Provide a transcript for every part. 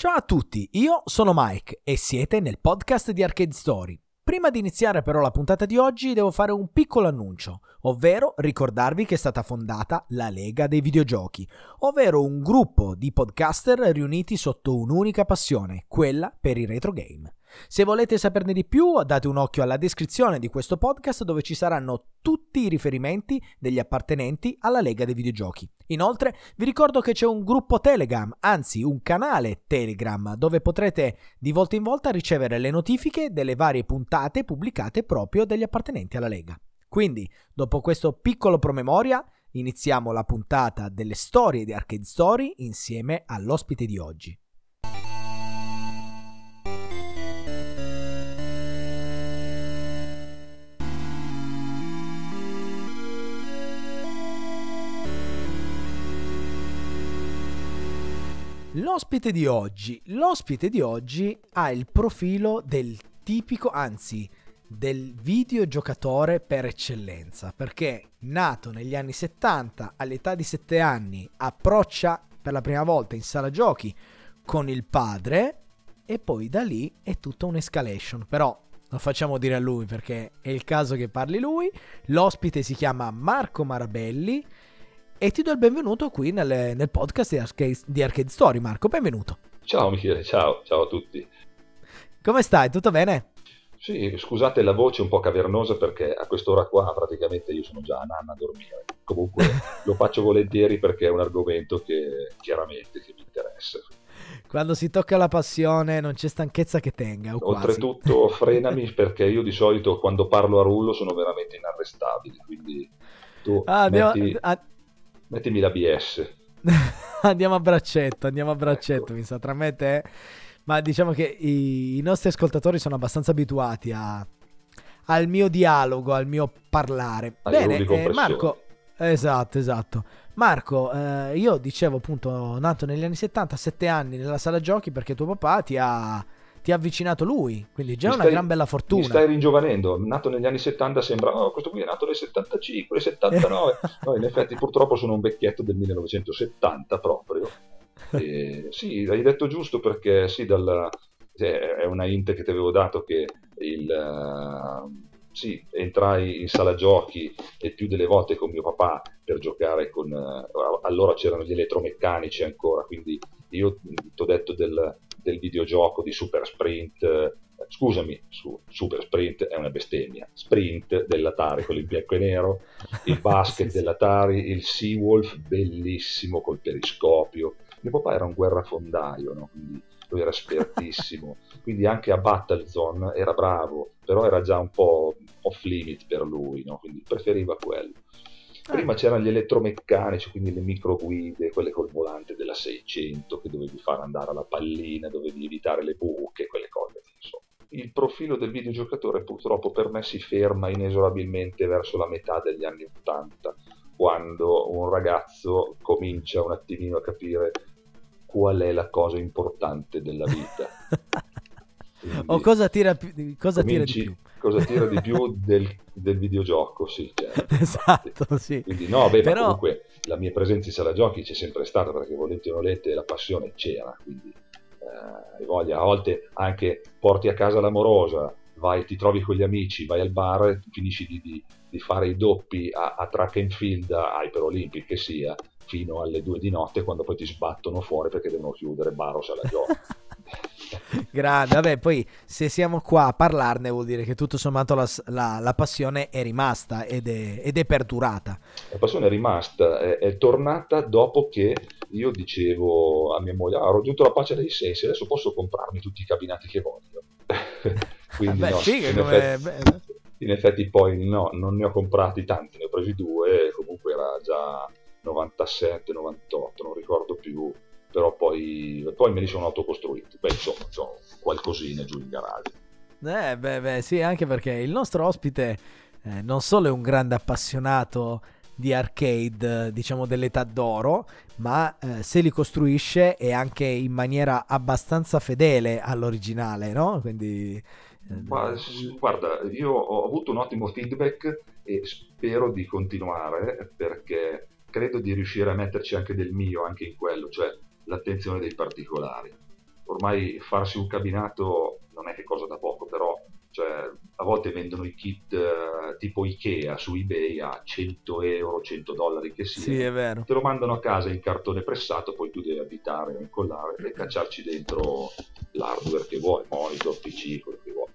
Ciao a tutti, io sono Mike e siete nel podcast di Arcade Story. Prima di iniziare però la puntata di oggi devo fare un piccolo annuncio, ovvero ricordarvi che è stata fondata la Lega dei Videogiochi, ovvero un gruppo di podcaster riuniti sotto un'unica passione, quella per i retro game. Se volete saperne di più, date un occhio alla descrizione di questo podcast dove ci saranno tutti i riferimenti degli appartenenti alla Lega dei Videogiochi. Inoltre vi ricordo che c'è un gruppo Telegram, anzi un canale Telegram, dove potrete di volta in volta ricevere le notifiche delle varie puntate pubblicate proprio dagli appartenenti alla Lega. Quindi, dopo questo piccolo promemoria, iniziamo la puntata delle storie di Arcade Story insieme all'ospite di oggi. L'ospite di oggi, l'ospite di oggi ha il profilo del tipico, anzi del videogiocatore per eccellenza, perché nato negli anni 70, all'età di 7 anni, approccia per la prima volta in sala giochi con il padre e poi da lì è tutta un'escalation, però lo facciamo dire a lui perché è il caso che parli lui. L'ospite si chiama Marco Marabelli e ti do il benvenuto qui nel, nel podcast di Arcade, di Arcade, Story. Marco, benvenuto. Ciao Michele, ciao, ciao a tutti. Come stai? Tutto bene? Sì, scusate la voce un po' cavernosa perché a quest'ora qua praticamente io sono già a nanna a dormire. Comunque lo faccio volentieri perché è un argomento che chiaramente che mi interessa. Quando si tocca la passione non c'è stanchezza che tenga. Oltretutto frenami perché io di solito quando parlo a rullo sono veramente inarrestabile, quindi tu ah, metti... devo... ah, Mettimi la BS. andiamo a braccetto, andiamo a braccetto, ecco. mi sa, tra me e te. Ma diciamo che i, i nostri ascoltatori sono abbastanza abituati a, al mio dialogo, al mio parlare. Ai Bene, eh, Marco, esatto, esatto. Marco, eh, io dicevo appunto, nato negli anni 70, 7 anni nella sala giochi perché tuo papà ti ha ti ha avvicinato lui, quindi già mi una stai, gran bella fortuna. Mi stai ringiovanendo, nato negli anni 70 sembra, oh questo qui è nato nel 75, nel 79, no in effetti purtroppo sono un vecchietto del 1970 proprio. E, sì, hai detto giusto perché sì, dal, è una int che ti avevo dato che il... Uh, sì, entrai in sala giochi e più delle volte con mio papà per giocare con... Uh, allora c'erano gli elettromeccanici ancora, quindi io ti ho detto del, del videogioco di Super Sprint, eh, scusami, su, Super Sprint è una bestemmia, Sprint dell'Atari, quello in bianco e nero, il basket sì, dell'Atari, il Seawolf bellissimo col periscopio. Mio papà era un guerrafondaio, no? quindi lui era espertissimo, quindi anche a Battlezone era bravo, però era già un po' off limit per lui, no? quindi preferiva quello. Prima c'erano gli elettromeccanici, quindi le microguide, quelle col volante della 600 che dovevi fare andare alla pallina, dovevi evitare le buche, quelle cose. Insomma. Il profilo del videogiocatore purtroppo per me si ferma inesorabilmente verso la metà degli anni 80, quando un ragazzo comincia un attimino a capire qual è la cosa importante della vita. O cosa tira, cosa tira di più cosa tira di più del, del videogioco, sì. Certo, esatto, sì. Quindi no, beh, Però... comunque la mia presenza in sala giochi c'è sempre stata perché volete o nolente la passione c'era, quindi eh, voglia, a volte anche porti a casa l'amorosa, vai, ti trovi con gli amici, vai al bar, finisci di, di, di fare i doppi a, a track and field, a Hyper Olympic che sia, fino alle due di notte quando poi ti sbattono fuori perché devono chiudere bar o sala giochi. Grande, vabbè, poi se siamo qua a parlarne vuol dire che tutto sommato la, la, la passione è rimasta ed è, ed è, perdurata. La passione è rimasta, è, è, tornata dopo che io dicevo a mia moglie, ah, ho raggiunto la pace dei sensi, adesso posso comprarmi tutti i cabinati che voglio. Quindi Beh, no, figa, in, come... effetti, in effetti poi no, non ne ho comprati tanti, ne ho presi due, comunque era già 97, 98, non ricordo più però poi, poi me li sono autocostruiti. Beh, insomma, ho qualcosina giù in garage. Eh, beh, beh, sì, anche perché il nostro ospite eh, non solo è un grande appassionato di arcade, diciamo dell'età d'oro, ma eh, se li costruisce è anche in maniera abbastanza fedele all'originale, no? Quindi... Eh, Ma, guarda, io ho avuto un ottimo feedback e spero di continuare perché credo di riuscire a metterci anche del mio anche in quello, cioè l'attenzione dei particolari. ormai farsi un cabinato non è che cosa da poco, però cioè, a volte vendono i kit uh, tipo Ikea su eBay a 100 euro, 100 dollari che sia. Sì, è vero. Te lo mandano a casa in cartone pressato, poi tu devi abitare, incollare e cacciarci dentro l'hardware che vuoi, monitor, PC, quello che vuoi.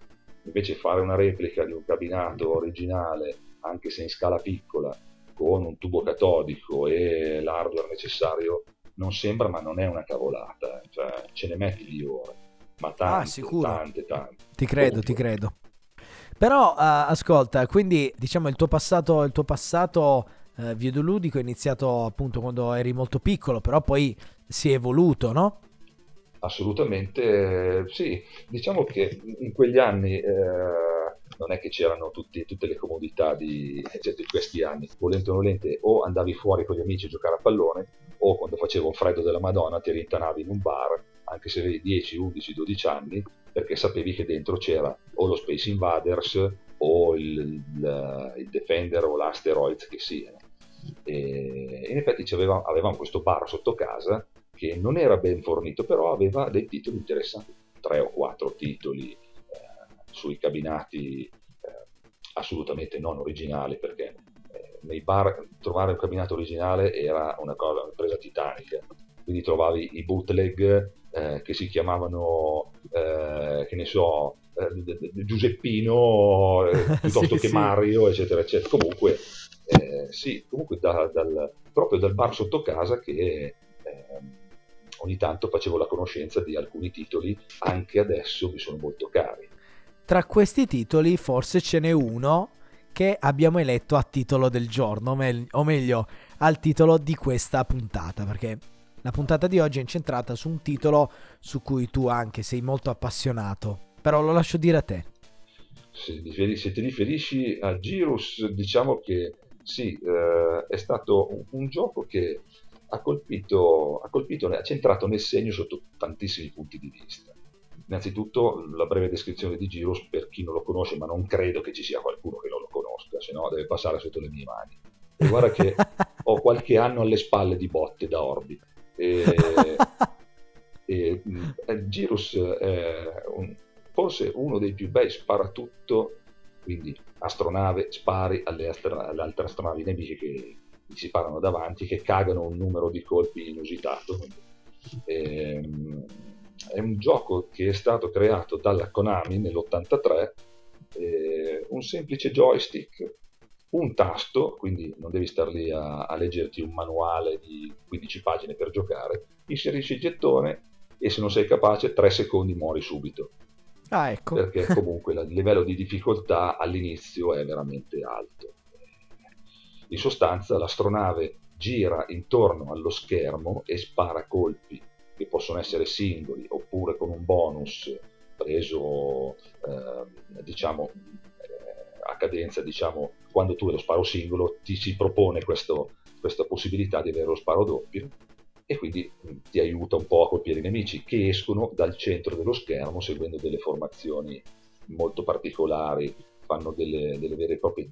Invece fare una replica di un cabinato originale, anche se in scala piccola, con un tubo catodico e l'hardware necessario, non sembra, ma non è una cavolata. Eh. Cioè, ce ne metti di ore ma tante, ah, sicuro. tante, tante. Ti credo, ti credo. Però uh, ascolta, quindi diciamo il tuo passato, il tuo passato uh, videoludico è iniziato appunto quando eri molto piccolo, però poi si è evoluto, no? Assolutamente sì, diciamo che in quegli anni eh, non è che c'erano tutti, tutte le comodità di, cioè, di, questi anni, volente o nolente o andavi fuori con gli amici a giocare a pallone o quando facevo un freddo della Madonna ti rintanavi in un bar anche se avevi 10, 11, 12 anni, perché sapevi che dentro c'era o lo Space Invaders o il, il, il Defender o l'Asteroids che sia. E in effetti avevamo, avevamo questo bar sotto casa che non era ben fornito, però aveva dei titoli interessanti, tre o quattro titoli eh, sui cabinati eh, assolutamente non originali, perché nei bar trovare un cabinato originale era una cosa, una presa titanica, quindi trovavi i bootleg eh, che si chiamavano, eh, che ne so, eh, Giuseppino eh, piuttosto sì, che Mario, eccetera, eccetera. Comunque, eh, sì, comunque da, dal, proprio dal bar sotto casa che ogni tanto facevo la conoscenza di alcuni titoli, anche adesso mi sono molto cari. Tra questi titoli forse ce n'è uno che abbiamo eletto a titolo del giorno, o meglio al titolo di questa puntata, perché la puntata di oggi è incentrata su un titolo su cui tu anche sei molto appassionato, però lo lascio dire a te. Se, se ti riferisci a Girus, diciamo che sì, eh, è stato un, un, gioco che ha colpito, ha colpito, ha centrato nel segno sotto tantissimi punti di vista. Innanzitutto la breve descrizione di Girus per chi non lo conosce, ma non credo che ci sia qualcuno che lo conosca, se no deve passare sotto le mie mani. E guarda che ho qualche anno alle spalle di botte da Orbi. E, e, Girus è un, forse uno dei più bei sparatutto, quindi astronave, spari alle, astra, alle altre astronavi nemiche che si parano davanti, che cagano un numero di colpi inusitato. E, è un gioco che è stato creato dalla Konami nell'83, un semplice joystick un tasto, quindi non devi star lì a, a, leggerti un manuale di 15 pagine per giocare, inserisci il gettone e se non sei capace 3 secondi muori subito. Ah, ecco. Perché comunque il livello di difficoltà all'inizio è veramente alto. In sostanza l'astronave gira intorno allo schermo e spara colpi che possono essere singoli oppure con un bonus preso eh, diciamo a cadenza, diciamo, quando tu hai lo sparo singolo, ti si propone questo, questa possibilità di avere lo sparo doppio e quindi ti aiuta un po' a colpire i nemici che escono dal centro dello schermo seguendo delle formazioni molto particolari, fanno delle, delle vere e proprie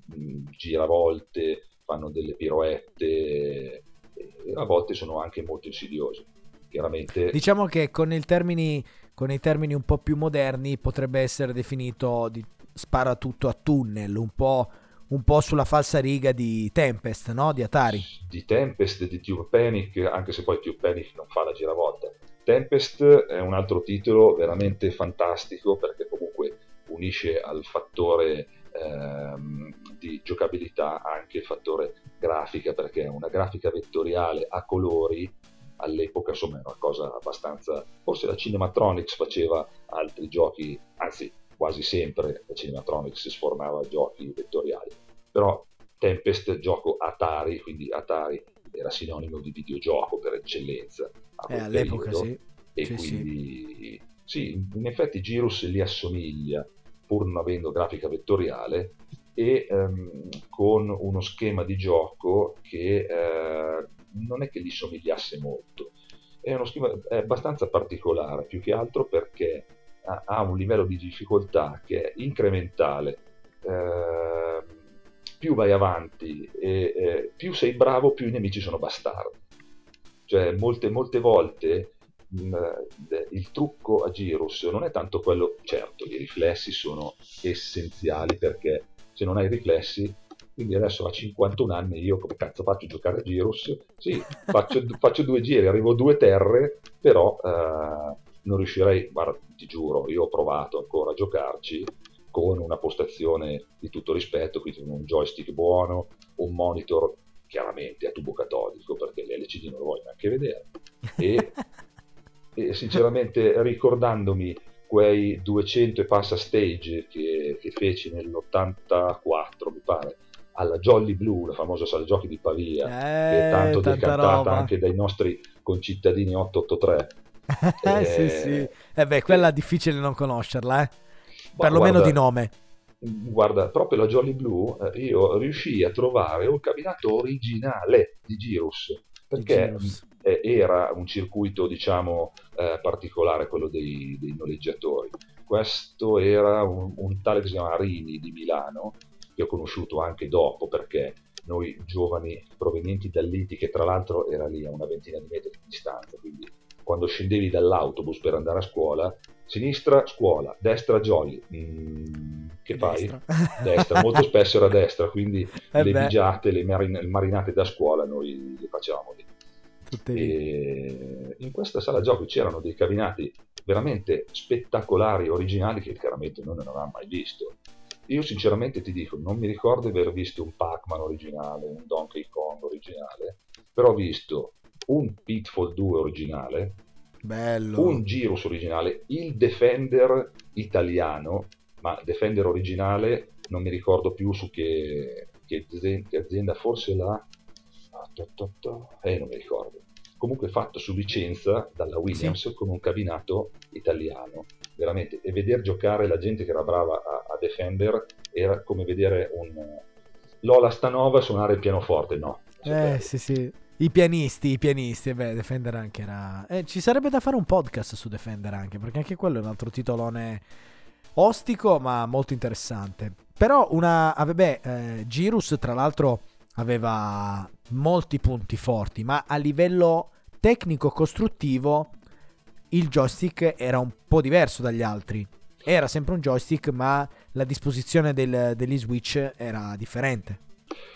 giravolte, fanno delle piroette a volte sono anche molto insidiose. Chiaramente... Diciamo che con, termini, con i termini un po' più moderni potrebbe essere definito di, spara tutto a tunnel, un po', un po' sulla falsa riga di Tempest, no? Di Atari. Di Tempest, di Tube Panic, anche se poi Tube Panic non fa la giravolta. Tempest è un altro titolo veramente fantastico perché comunque unisce al fattore ehm, di giocabilità anche il fattore grafica perché è una grafica vettoriale a colori all'epoca insomma è una cosa abbastanza forse la Cinematronics faceva altri giochi anzi quasi sempre la Cinematronics sfornava giochi vettoriali, però Tempest gioco Atari, quindi Atari era sinonimo di videogioco per eccellenza eh, all'epoca periodo, sì. e sì, quindi sì. sì, in effetti Girus li assomiglia pur non avendo grafica vettoriale e ehm, con uno schema di gioco che eh, non è che gli somigliasse molto è uno schema è abbastanza particolare più che altro perché ha un livello di difficoltà che è incrementale. Eh, più vai avanti e eh, più sei bravo, più i nemici sono bastardi. Cioè, molte, molte volte il trucco a Girus non è tanto quello, certo, i riflessi sono essenziali perché se non hai riflessi quindi adesso a 51 anni io come cazzo faccio a giocare a Girus? Sì, faccio, faccio due giri, arrivo a due terre, però eh, non riuscirei, guarda, ti giuro, io ho provato ancora a giocarci con una postazione di tutto rispetto, quindi con un joystick buono, un monitor chiaramente a tubo catodico, perché l'LCD non lo voglio neanche vedere, e, e sinceramente ricordandomi quei 200 e passa stage che, che feci nell'84, mi pare, alla Jolly Blue, la famosa sala giochi di Pavia, eh, che è tanto decantata roba. anche dai nostri concittadini 883. eh, eh, sì, sì. Eh beh, quella è difficile non conoscerla, eh. Perlomeno di nome. Guarda, proprio la Jolly Blue, eh, io riuscii a trovare un cabinato originale di Girus, perché Girus. Eh, era un circuito, diciamo, eh, particolare, quello dei, dei, noleggiatori. Questo era un, un tale che si chiama Rini di Milano, che ho conosciuto anche dopo perché noi giovani provenienti dall'Iti, che tra l'altro era lì a una ventina di metri di distanza, quindi quando scendevi dall'autobus per andare a scuola, sinistra scuola, destra jolly, mm, che fai? Destra. destra. molto spesso era destra, quindi eh le beh. vigiate, le, marin- le, marinate da scuola noi le facevamo lì. E in questa sala giochi c'erano dei cabinati veramente spettacolari, originali, che chiaramente noi non avevamo mai visto. Io sinceramente ti dico, non mi ricordo di aver visto un Pac-Man originale, un Donkey Kong originale, però ho visto un Pitfall 2 originale, Bello. un Girus originale, il Defender italiano, ma Defender originale non mi ricordo più su che, che, azienda, forse la... Eh, non mi ricordo comunque fatto su licenza dalla Williams sì. con un cabinato italiano. Veramente, e vedere giocare la gente che era brava a, a Defender era come vedere un Lola Stanova suonare il pianoforte, no. Eh, sì, sì. I pianisti, i pianisti, beh, Defender anche era... Eh, ci sarebbe da fare un podcast su Defender anche, perché anche quello è un altro titolone ostico, ma molto interessante. Però una... Ah, vabbè, eh, Girus tra l'altro aveva molti punti forti, ma a livello tecnico costruttivo il joystick era un po' diverso dagli altri. Era sempre un joystick, ma la disposizione del, degli switch era differente.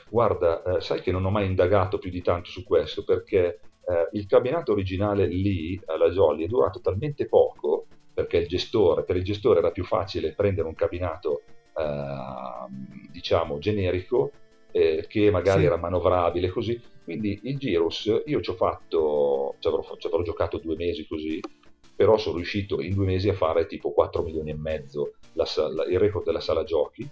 Guarda, eh, sai che non ho mai indagato più di tanto su questo perché eh, il cabinato originale lì alla Jolly è durato talmente poco perché il gestore, per il gestore era più facile prendere un cabinato eh, diciamo generico eh, che magari sì. era manovrabile così quindi il Girus, io ci ho fatto, ci avrò, ci avrò giocato due mesi così, però sono riuscito in due mesi a fare tipo 4 milioni e mezzo il record della sala giochi.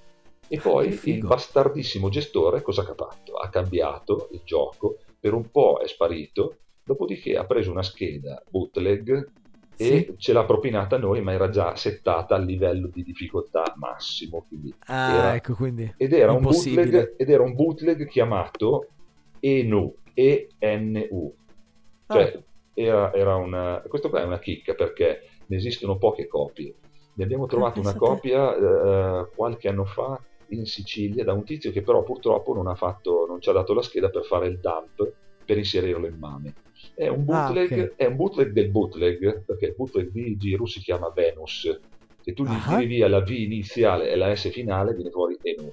E poi il bastardissimo gestore cosa ha fatto? Ha cambiato il gioco, per un po' è sparito, dopodiché ha preso una scheda bootleg e sì. ce l'ha propinata a noi, ma era già settata a livello di difficoltà massimo. Ah, era, ecco, quindi ed era, bootleg, ed era un bootleg chiamato ENU, E-N-U. Cioè, ah. era, era una... Questo qua è una chicca perché ne esistono poche copie. Ne abbiamo trovato una copia eh, qualche anno fa in Sicilia da un tizio che però purtroppo non, ha fatto, non ci ha dato la scheda per fare il dump per inserirlo in MAME. È un bootleg, ah, okay. è un bootleg del bootleg, perché il bootleg di Giro si chiama Venus. Se tu gli uh-huh. tiri via la V iniziale e la S finale, viene fuori ENU.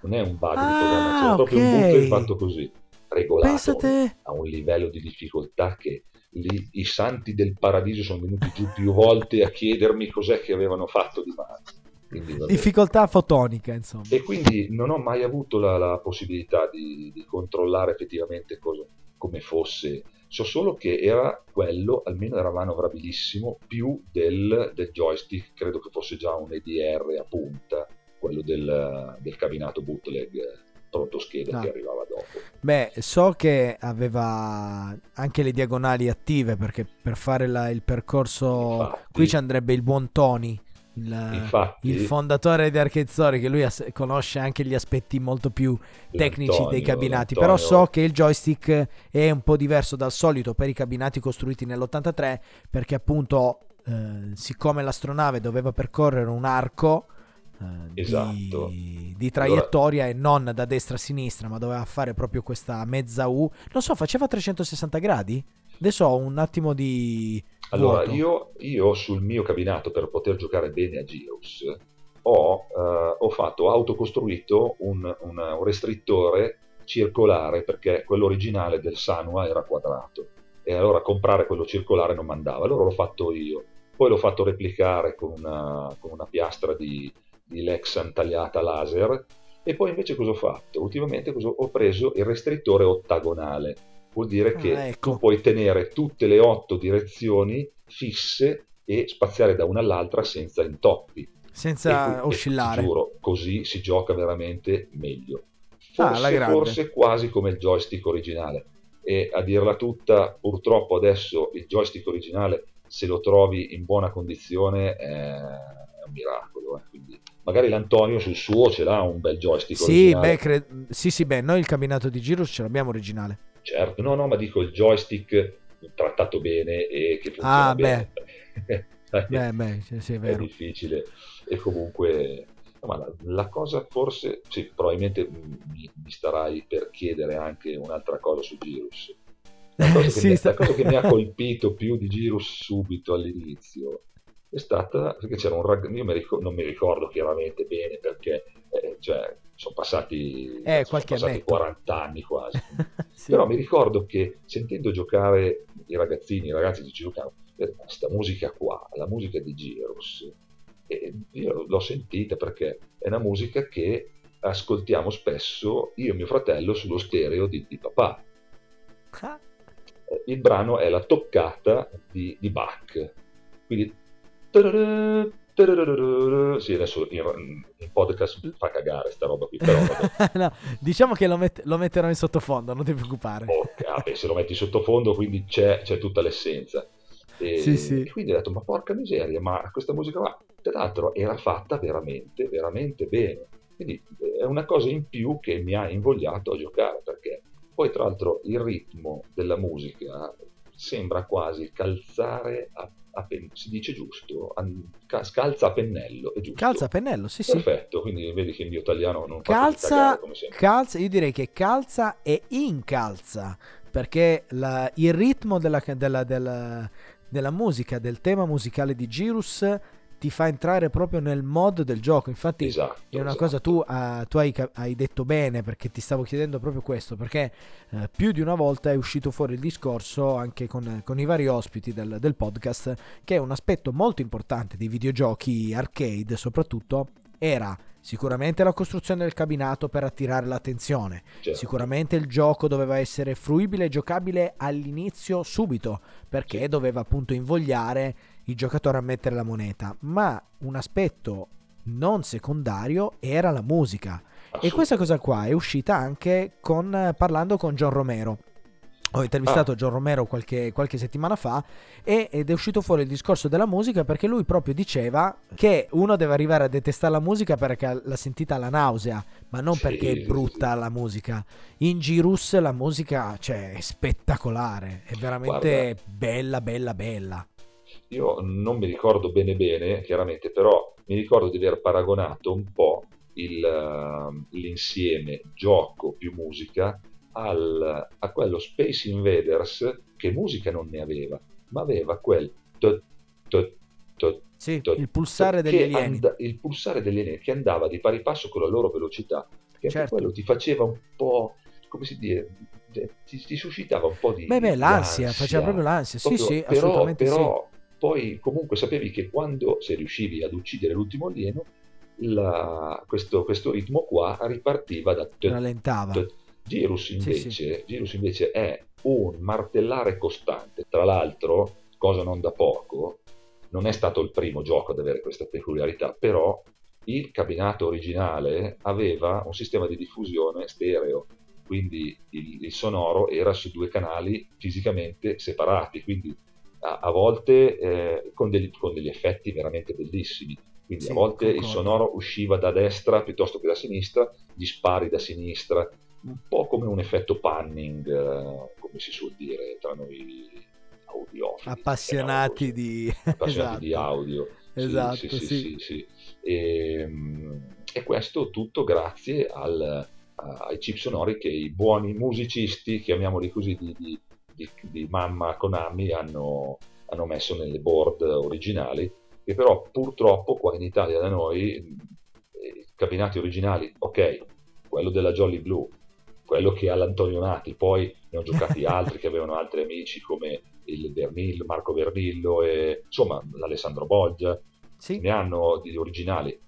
Non è un bug ah, di programmazione, è proprio un bootleg fatto così regolato a un livello di difficoltà che lì, i santi del paradiso sono venuti giù più volte a chiedermi cos'è che avevano fatto di male. Quindi, difficoltà fotonica, insomma. E quindi non ho mai avuto la, la possibilità di, di, controllare effettivamente cosa, come fosse. So solo che era quello, almeno era manovrabilissimo, più del, del joystick, credo che fosse già un EDR a punta, quello del, del cabinato bootleg pronto scheda no. che arrivava dopo. Beh, so che aveva anche le diagonali attive perché per fare la, il percorso Infatti. qui ci andrebbe il buon Tony. Il, Infatti, il, fondatore di Arcade Story che lui as- conosce anche gli aspetti molto più tecnici dei cabinati però so che il joystick è un po' diverso dal solito per i cabinati costruiti nell'83 perché appunto eh, siccome l'astronave doveva percorrere un arco eh, esatto. di, di, traiettoria allora... e non da destra a sinistra, ma doveva fare proprio questa mezza U. Non so, faceva 360 gradi? Adesso ho un attimo di, Allora, io, io, sul mio cabinato per poter giocare bene a Girus ho, uh, ho fatto, autocostruito un, un, un, restrittore circolare perché quello originale del Sanua era quadrato e allora comprare quello circolare non mandava, allora l'ho fatto io. Poi l'ho fatto replicare con una, con una piastra di, di Lexan tagliata laser e poi invece cosa ho fatto? Ultimamente ho preso il restrittore ottagonale, vuol dire che ah, ecco. tu puoi tenere tutte le otto direzioni fisse e spaziare da una all'altra senza intoppi. Senza e, oscillare. E, giuro, così si gioca veramente meglio. Ah, forse, ah, forse quasi come il joystick originale. E a dirla tutta, purtroppo adesso il joystick originale, se lo trovi in buona condizione, un miracolo. Eh. Quindi magari l'Antonio sul suo ce l'ha un bel joystick sì, beh, cre- sì, sì, beh, noi il cabinato di Girus ce l'abbiamo originale. Certo, no, no, ma dico il joystick trattato bene e che funziona ah, bene. Beh. beh, beh, sì, sì, è, è difficile e comunque ma la, la, cosa forse, sì, probabilmente mi, mi, starai per chiedere anche un'altra cosa su Girus. La cosa, sì, mi, sta... la cosa che mi ha colpito più di Girus subito all'inizio è stata perché c'era un ragazzo, io mi ricordo, non mi ricordo chiaramente bene perché eh, cioè, sono passati, eh, sono passati 40 anni quasi, sì. però mi ricordo che sentendo giocare i ragazzini, i ragazzi che giocavano, questa musica qua, la musica di Girus, e io l'ho sentita perché è una musica che ascoltiamo spesso io e mio fratello sullo stereo di, di papà. Ah. Il brano è la toccata di, di Bach. Quindi sì, adesso il, podcast fa cagare sta roba qui, però no, diciamo che lo, met- lo, metterò in sottofondo, non ti preoccupare. Ah, beh, se lo metti in sottofondo, quindi c'è, c'è tutta l'essenza. E, sì, sì. quindi ho detto, ma porca miseria, ma questa musica qua, tra l'altro, era fatta veramente, veramente bene. Quindi è una cosa in più che mi ha invogliato a giocare, perché poi tra l'altro il ritmo della musica sembra quasi calzare a pen, si dice giusto, a, calza a pennello, è giusto. Calza a pennello, sì Perfetto, sì. Perfetto, quindi vedi che il mio italiano non calza, calza, io direi che calza e incalza, perché la, il ritmo della, della, della della musica, del tema musicale di Girus ti fa entrare proprio nel mod del gioco. Infatti, esatto, è una esatto. cosa tu, uh, tu hai, hai, detto bene perché ti stavo chiedendo proprio questo. Perché uh, più di una volta è uscito fuori il discorso anche con, con i vari ospiti del, del, podcast che è un aspetto molto importante dei videogiochi arcade, soprattutto era Sicuramente la costruzione del cabinato per attirare l'attenzione. Certo. Sicuramente il gioco doveva essere fruibile e giocabile all'inizio subito, perché doveva appunto invogliare il giocatore a mettere la moneta. Ma un aspetto non secondario era la musica. E questa cosa qua è uscita anche con, parlando con John Romero ho intervistato ah. John Romero qualche, qualche settimana fa e, ed è uscito fuori il discorso della musica perché lui proprio diceva che uno deve arrivare a detestare la musica perché l'ha sentita la nausea, ma non sì, perché è brutta la musica. In Girus la musica cioè, è spettacolare, è veramente Guarda, bella, bella, bella. Io non mi ricordo bene bene, chiaramente, però mi ricordo di aver paragonato un po' il, uh, l'insieme gioco più musica al, a quello Space Invaders che musica non ne aveva, ma aveva quel tot, tot, tot, sì, il pulsare degli alieni. And, il pulsare degli alieni che andava di pari passo con la loro velocità, che certo. quello ti faceva un po', come si dice, ti, ti suscitava un po' di... Beh, beh, l'ansia, l'ansia. faceva proprio l'ansia, proprio, sì, sì, però, assolutamente però, sì. Poi comunque sapevi che quando se riuscivi ad uccidere l'ultimo alieno, la, questo, questo, ritmo qua ripartiva da... Rallentava. Girus invece, sì, sì. Girus invece è un martellare costante. Tra l'altro, cosa non da poco, non è stato il primo gioco ad avere questa peculiarità, però il cabinato originale aveva un sistema di diffusione stereo, quindi il, il sonoro era su due canali fisicamente separati, quindi a, a volte eh, con, degli, con, degli, effetti veramente bellissimi. Quindi sì, a volte concordo. il sonoro usciva da destra piuttosto che da sinistra, gli spari da sinistra, un po' come un effetto panning, eh, come si suol dire tra noi audiofili. Appassionati, di... Appassionati esatto. di audio. Esatto, sì. sì, sì, sì. sì e, ehm, e, questo tutto grazie al, ai chip sonori che i buoni musicisti, chiamiamoli così, di, di, di, di mamma Konami hanno, hanno messo nelle board originali, che però purtroppo qua in Italia da noi i cabinati originali, ok, quello della Jolly Blue, quello che ha l'Antonio Nati, poi ne ho giocati altri che avevano altri amici come il Bernillo, Marco Bernillo e insomma l'Alessandro Boglia, sì. ne hanno di originali.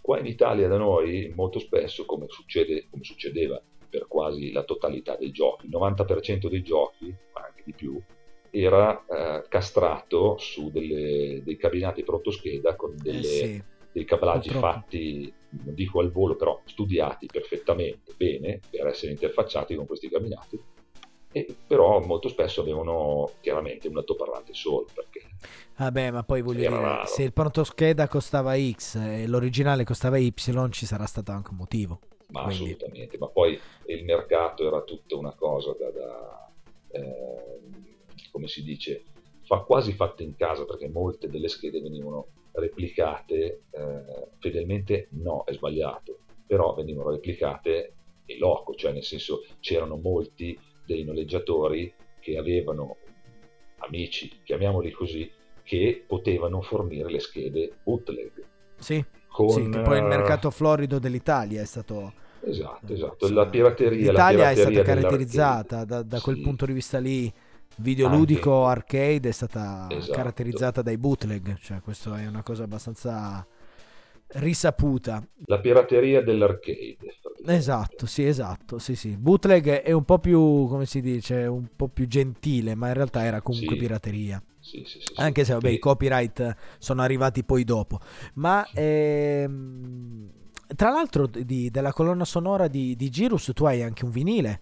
Qua in Italia da noi molto spesso, come, succede, come succedeva per quasi la totalità dei giochi, il 90% dei giochi, ma anche di più, era eh, castrato su delle, dei cabinati protoscheda con delle, eh sì, dei cablaggi purtroppo. fatti, non dico al volo, però studiati perfettamente bene per essere interfacciati con questi cabinati. E però molto spesso avevano chiaramente un altoparlante solo perché vabbè ma poi voglio dire raro. se il protoscheda costava X e l'originale costava Y ci sarà stato anche un motivo ma Quindi. assolutamente ma poi il mercato era tutta una cosa da, da eh, come si dice, fa quasi fatte in casa perché molte delle schede venivano replicate eh, fedelmente, no, è sbagliato, però venivano replicate in loco, cioè nel senso c'erano molti dei noleggiatori che avevano amici, chiamiamoli così, che potevano fornire le schede bootleg. Sì, con, sì che poi il mercato florido dell'Italia è stato... Esatto, esatto, la pirateria. L'Italia la pirateria è stata caratterizzata da, da, quel sì. punto di vista lì videoludico Anche. arcade è stata esatto. caratterizzata dai bootleg, cioè questa è una cosa abbastanza risaputa. La pirateria dell'arcade. Esatto, sì, esatto, sì, sì. Bootleg è un po' più, come si dice, un po' più gentile, ma in realtà era comunque sì. pirateria. Sì, sì, sì, Anche se, vabbè, i copyright sono arrivati poi dopo. Ma, ehm, tra l'altro, di, della colonna sonora di, di Girus tu hai anche un vinile.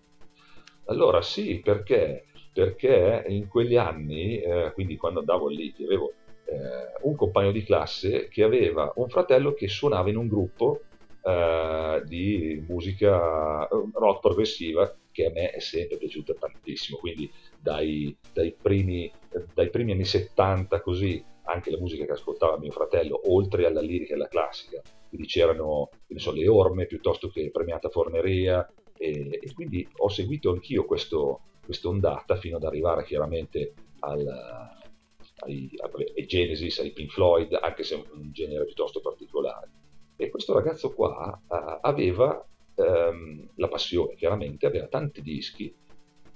Allora, sì, perché perché in quegli anni, eh, quindi quando andavo lì, avevo eh, un compagno di classe che aveva un fratello che suonava in un gruppo eh, di musica eh, rock progressiva che a me è sempre piaciuta tantissimo, quindi dai, dai, primi, dai primi anni 70 così, anche la musica che ascoltava mio fratello, oltre alla lirica e alla classica, quindi c'erano so, le orme piuttosto che premiata forneria, e, e quindi ho seguito anch'io questo, questa ondata fino ad arrivare chiaramente al, ai, ai, Genesis, ai Pink Floyd, anche se un genere piuttosto particolare. E questo ragazzo qua uh, aveva um, la passione, chiaramente, aveva tanti dischi,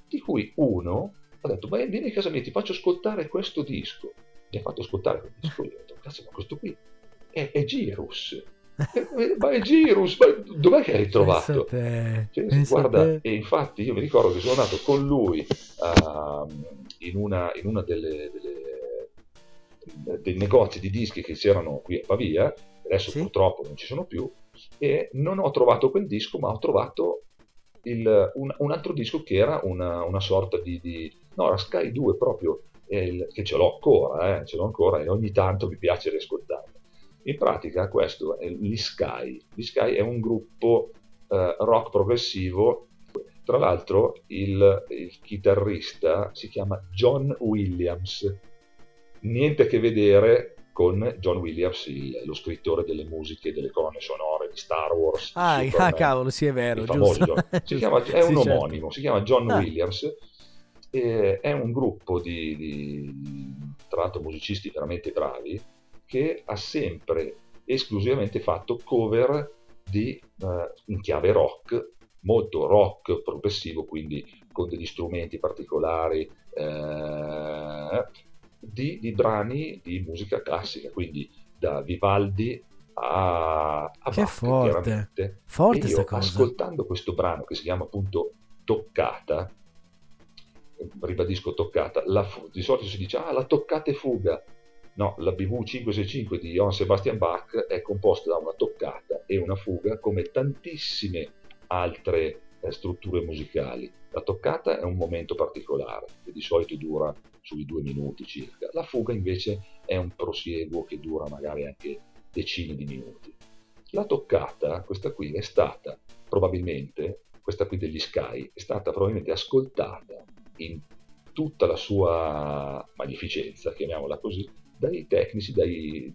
di cui uno ha detto, ma vieni a casa mia, ti faccio ascoltare questo disco. Mi ha fatto ascoltare quel disco, io ho detto, cazzo, ma questo qui è, è Girus ma è Girus, ma dov'è che hai trovato? Cioè, guarda, e infatti io mi ricordo che sono andato con lui uh, in una, in una delle, delle, dei negozi di dischi che c'erano qui a Pavia, adesso sì? purtroppo non ci sono più, e non ho trovato quel disco, ma ho trovato il, un, un, altro disco che era una, una sorta di, di, no, era Sky 2 proprio, il, che ce l'ho ancora, eh, ce l'ho ancora e ogni tanto mi piace riascoltarlo. In pratica questo è gli Sky. Gli Sky è un gruppo eh, rock progressivo. Tra l'altro il, il chitarrista si chiama John Williams. Niente a che vedere con John Williams, il, lo scrittore delle musiche, delle colonne sonore di Star Wars. Ah, ah cavolo, sì è vero. Famoso, chiama, è un sì, omonimo, certo. si chiama John ah. Williams. è un gruppo di, di, tra l'altro, musicisti veramente bravi che ha sempre esclusivamente fatto cover di, uh, in chiave rock, molto rock progressivo, quindi con degli strumenti particolari, eh, di, di, brani di musica classica, quindi da Vivaldi a, a che Bach, forte, forte io, ascoltando questo brano che si chiama appunto Toccata, ribadisco toccata, la, di solito si dice ah la toccata e fuga, No, la BV 565 di Johann Sebastian Bach è composta da una toccata e una fuga come tantissime altre eh, strutture musicali. La toccata è un momento particolare che di solito dura sui due minuti circa, la fuga invece è un prosieguo che dura magari anche decine di minuti. La toccata, questa qui, è stata probabilmente, questa qui degli Sky, è stata probabilmente ascoltata in tutta la sua magnificenza, chiamiamola così, dai tecnici, dai,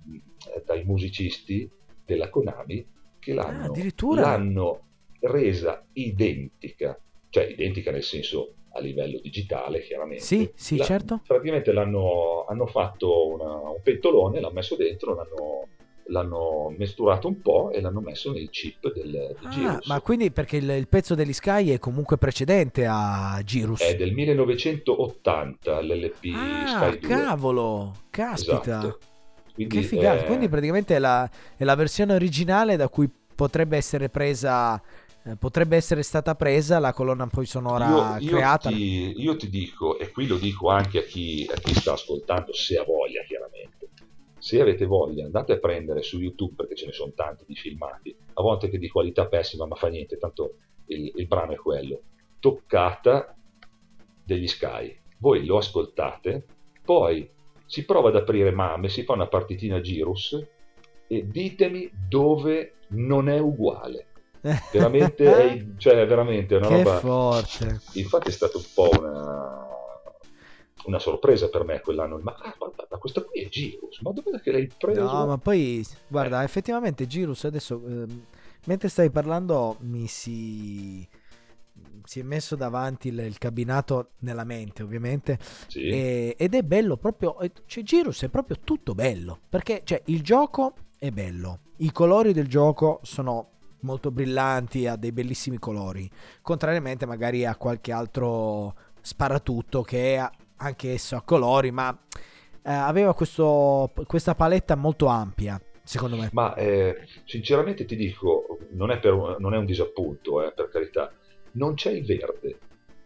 dai musicisti della Konami che ah, l'hanno, ah, l'hanno resa identica, cioè identica nel senso a livello digitale, chiaramente. Sì, sì, La, certo. Praticamente l'hanno hanno fatto una, un pentolone, l'hanno messo dentro, l'hanno, l'hanno mesturato un po' e l'hanno messo nel chip del, del Ah, Girus. ma quindi perché il, il pezzo degli Sky è comunque precedente a Girus. È del 1980 l'LP ah, Sky 2. cavolo, caspita. Esatto. Quindi, Che figata. eh, Quindi praticamente è la, è la versione originale da cui potrebbe essere presa eh, potrebbe essere stata presa la colonna poi sonora io, io creata. Ti, io ti dico, e qui lo dico anche a chi, a chi sta ascoltando, se ha voglia se avete voglia andate a prendere su YouTube, perché ce ne sono tanti di filmati, a volte che di qualità pessima, ma fa niente, tanto il, il brano è quello, toccata degli Sky. Voi lo ascoltate, poi si prova ad aprire Mame, si fa una partitina Girus e ditemi dove non è uguale. Veramente, è, cioè, veramente è una che roba... forte. Infatti è stata un po' una, una sorpresa per me quell'anno. Ma, ah, ma, ma questa qui è Girus, ma dove è che l'hai preso? No, ma poi guarda, Eh. effettivamente Girus adesso ehm, mentre stai parlando mi si si è messo davanti il, il cabinato nella mente, ovviamente, Sì, e- ed è bello proprio, eh, cioè Girus è proprio tutto bello, perché cioè, il gioco è bello, i colori del gioco sono molto brillanti, ha dei bellissimi colori, contrariamente magari a qualche altro sparatutto che anche esso a colori, ma eh, aveva questo, questa paletta molto ampia, secondo me. ma eh, sinceramente ti dico, non è, per- non è un disappunto, eh, per carità, non c'è il verde.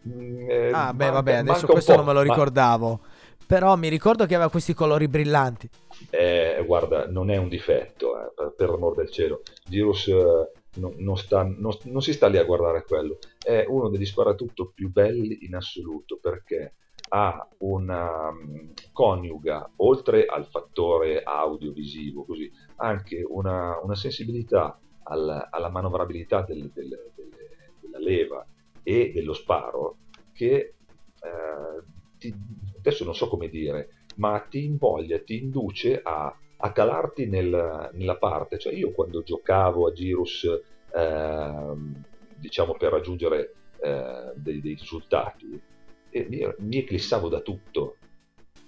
Mm, eh, Ah, beh, vabbè, adesso questo non me lo ma- ricordavo. Però mi ricordo che aveva questi colori brillanti. Eh, guarda, non è un difetto, eh, per, per l'amor del cielo. Girus non, non sta- non- non si sta lì a guardare quello. È uno degli sparatutto più belli in assoluto perché ha una mm, coniuga, oltre al fattore audiovisivo, così, anche una, una sensibilità al- alla manovrabilità del- del- del- della leva e dello sparo che eh, ti- adesso non so come dire, ma ti invoglia, ti induce a, a calarti nel- nella parte. Cioè io quando giocavo a Girus, ehm, diciamo per raggiungere eh, dei, dei risultati, e mi, eclissavo da tutto.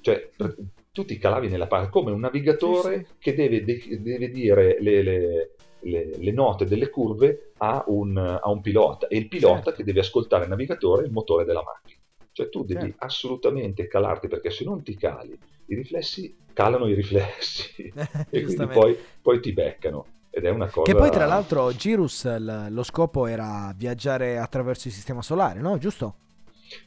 Cioè, per- tu ti calavi nella parte come un navigatore Sì, che deve, de- deve dire le, le- le- le note delle curve a un, a un pilota e il pilota Certo. che deve ascoltare il navigatore e il motore della macchina. Cioè tu devi Certo. assolutamente calarti perché se non ti cali, i riflessi calano i riflessi e quindi poi, poi ti beccano. Ed è una cosa... Che poi tra l'altro Girus l- lo scopo era viaggiare attraverso il sistema solare, no? Giusto?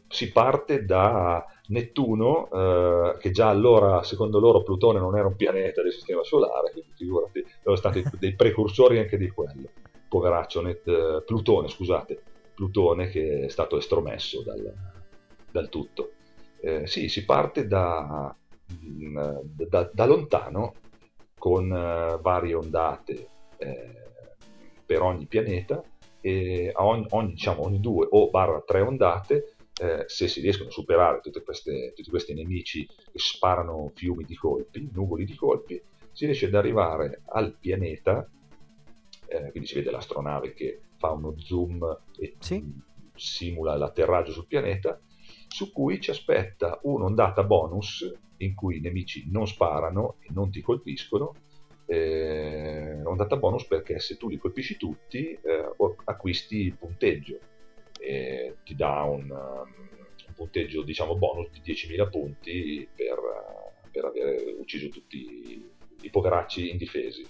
Si parte da Nettuno, eh, che già allora, secondo loro, Plutone non era un pianeta del sistema solare, quindi figurati, erano stati dei precursori anche di quello. Poveraccio, Net- eh, Plutone, scusate, Plutone che è stato estromesso dal, dal tutto. Eh, sì, si parte da, mh, da- da lontano con eh, varie ondate eh, per ogni pianeta e a ogni, ogni, diciamo, ogni due o barra tre ondate eh, se si riescono a superare tutte queste- tutti questi nemici che sparano fiumi di colpi, nuvoli di colpi, si riesce ad arrivare al pianeta, eh, quindi si vede l'astronave che fa uno zoom e Sì. simula l'atterraggio sul pianeta, su cui ci aspetta un'ondata bonus in cui i nemici non sparano e non ti colpiscono. eh, ondata bonus perché se tu li colpisci tutti eh, acquisti punteggio e ti dà un, um, un punteggio diciamo bonus di 10.000 punti per, uh, per aver ucciso tutti i poveracci indifesi.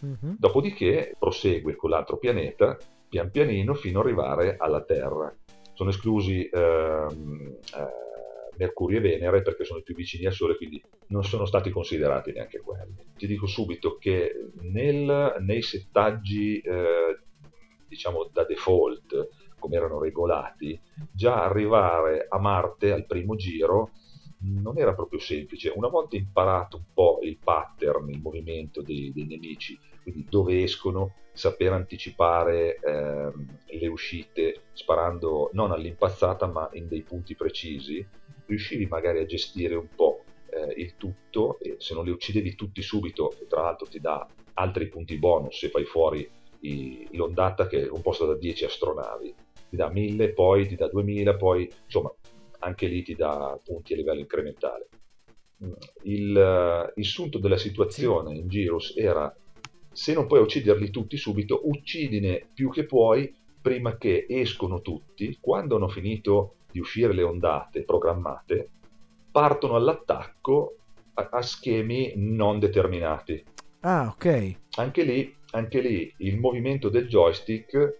Mhm. Dopodiché prosegue con l'altro pianeta pian pianino fino ad arrivare alla Terra. Sono esclusi ehm, eh, Mercurio e Venere perché sono i più vicini al Sole, quindi non sono stati considerati neanche quelli. Ti dico subito che nel- nei settaggi, eh, diciamo da default, come erano regolati, già arrivare a Marte al primo giro non era proprio semplice. Una volta imparato un po' il pattern, il movimento dei, dei nemici, quindi dove escono, saper anticipare ehm, le uscite sparando non all'impazzata ma in dei punti precisi, riuscivi magari a gestire un po' eh, il tutto e se non li uccidevi tutti subito, tra l'altro ti dà altri punti bonus se fai fuori l'ondata che è composta da 10 astronavi, ti dà 1000, poi ti dà 2000, poi insomma anche lì ti dà punti a livello incrementale. Mm, il, il sunto della situazione in Girus era se non puoi ucciderli tutti subito, uccidine più che puoi prima che escono tutti, quando hanno finito di uscire le ondate programmate, partono all'attacco a, a schemi non determinati. Ah, ok. Anche lì, anche lì il movimento del joystick,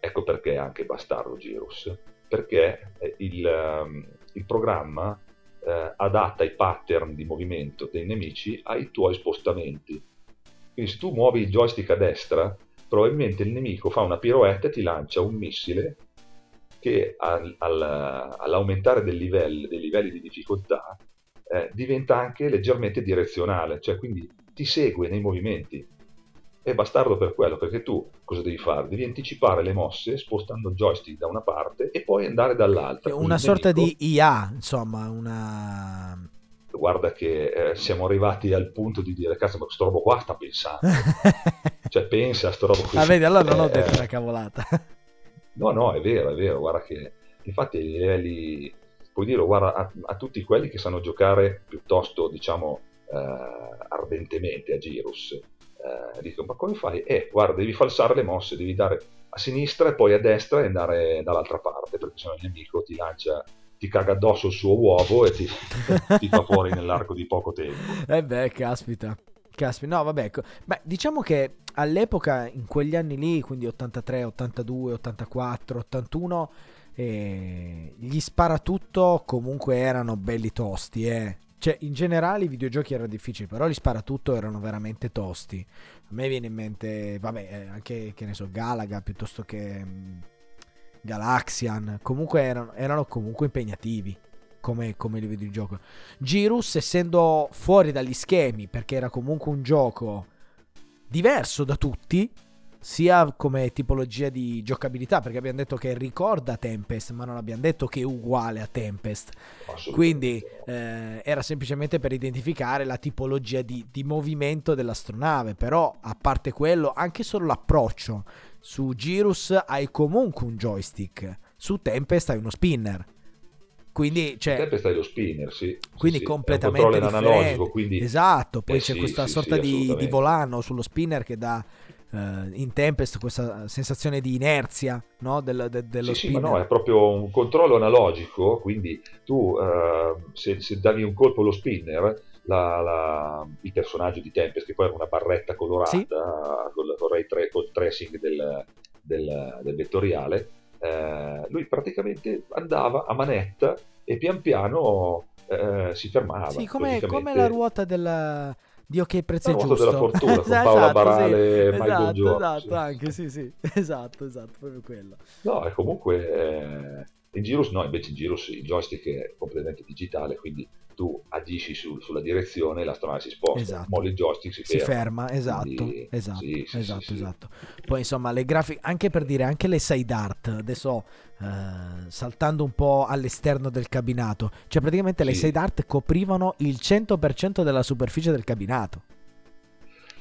ecco perché è anche bastardo Girus, perché il, um, il programma eh, adatta i pattern di movimento dei nemici ai tuoi spostamenti. Quindi se tu muovi il joystick a destra, probabilmente il nemico fa una piroetta e ti lancia un missile che al, al, all'aumentare del livello, dei livelli di difficoltà eh, diventa anche leggermente direzionale, cioè quindi ti segue nei movimenti. È bastardo per quello, perché tu cosa devi fare? Devi anticipare le mosse spostando il joystick da una parte e poi andare dall'altra. Una sorta nemico... di IA, insomma, una... Guarda che eh, siamo arrivati al punto di dire, cazzo, ma questo robo qua sta pensando. cioè pensa a sto robo qui. Ah, vedi, allora non ho detto una cavolata. no, no, è vero, è vero, guarda che... Infatti i livelli puoi dirlo, guarda, a, a, tutti quelli che sanno giocare piuttosto, diciamo, eh, ardentemente a Girus, eh, dico, ma come fai? Eh, guarda, devi falsare le mosse, devi dare a sinistra e poi a destra e andare dall'altra parte, perché sennò il nemico ti lancia ti caga addosso il suo uovo e ti, ti fa fuori nell'arco di poco tempo. Eh beh, caspita. Caspita, no, vabbè, ecco. Beh, diciamo che all'epoca, in quegli anni lì, quindi 83, 82, 84, 81, e gli sparatutto comunque erano belli tosti, eh. Cioè, in generale i videogiochi erano difficili, però gli sparatutto erano veramente tosti. A me viene in mente, vabbè, eh, anche, che ne so, Galaga piuttosto che um, Galaxian. Comunque erano, erano comunque impegnativi come, come il videogioco. Girus, essendo fuori dagli schemi, perché era comunque un gioco diverso da tutti, sia come tipologia di giocabilità, perché abbiamo detto che ricorda Tempest, ma non abbiamo detto che è uguale a Tempest. Quindi eh, era semplicemente per identificare la tipologia di, di, movimento dell'astronave, però a parte quello, anche solo l'approccio. Su Girus hai comunque un joystick, su Tempest hai uno spinner. Quindi, cioè, Tempest hai lo spinner, sì. Quindi sì, completamente differente. analogico, quindi... Esatto, poi eh, c'è sì, questa sì, sorta di, di volano sullo spinner che dà uh, in Tempest questa sensazione di inerzia no? Del, de, dello sì, sì, ma no, è proprio un controllo analogico, quindi tu uh, se, se, davi un colpo allo spinner, la, la, il personaggio di Tempest, che poi era una barretta colorata sì. col, col, tra, col tracing del, del, del vettoriale, eh, lui praticamente andava a manetta e pian piano eh, si fermava. Sì, come, come la ruota della, Dio che prezzo è giusto. della fortuna con esatto, Paola Barale sì. Michael esatto, esatto, anche sì, sì. Esatto, esatto, proprio quello. No, è comunque eh, in Girus no, invece in Girus il joystick è completamente digitale, quindi tu agisci su, sulla direzione e la strada si sposta, esatto. molli il joystick si ferma. Si ferma, esatto, Quindi, esatto, sì, sì, esatto, sì, esatto. Poi insomma le grafiche, anche per dire, anche le side art, adesso eh, saltando un po' all'esterno del cabinato, cioè praticamente le side art coprivano il 100% della superficie del cabinato.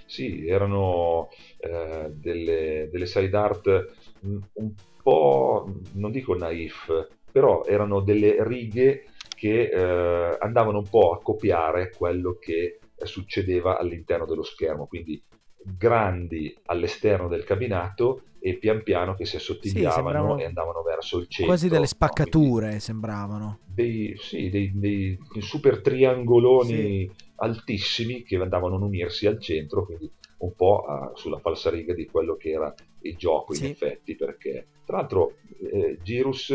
Sì, erano eh, delle, delle side art mm, un po', non dico naif, però erano delle righe che eh, andavano un po' a copiare quello che succedeva all'interno dello schermo, quindi grandi all'esterno del cabinato e pian piano che si assottigliavano sì, e andavano verso il centro. Quasi delle spaccature no? sembravano. Dei, sì, dei, dei, super triangoloni sì. altissimi che andavano ad unirsi al centro, quindi un po' a, sulla falsariga di quello che era il gioco in effetti, perché tra l'altro eh, Girus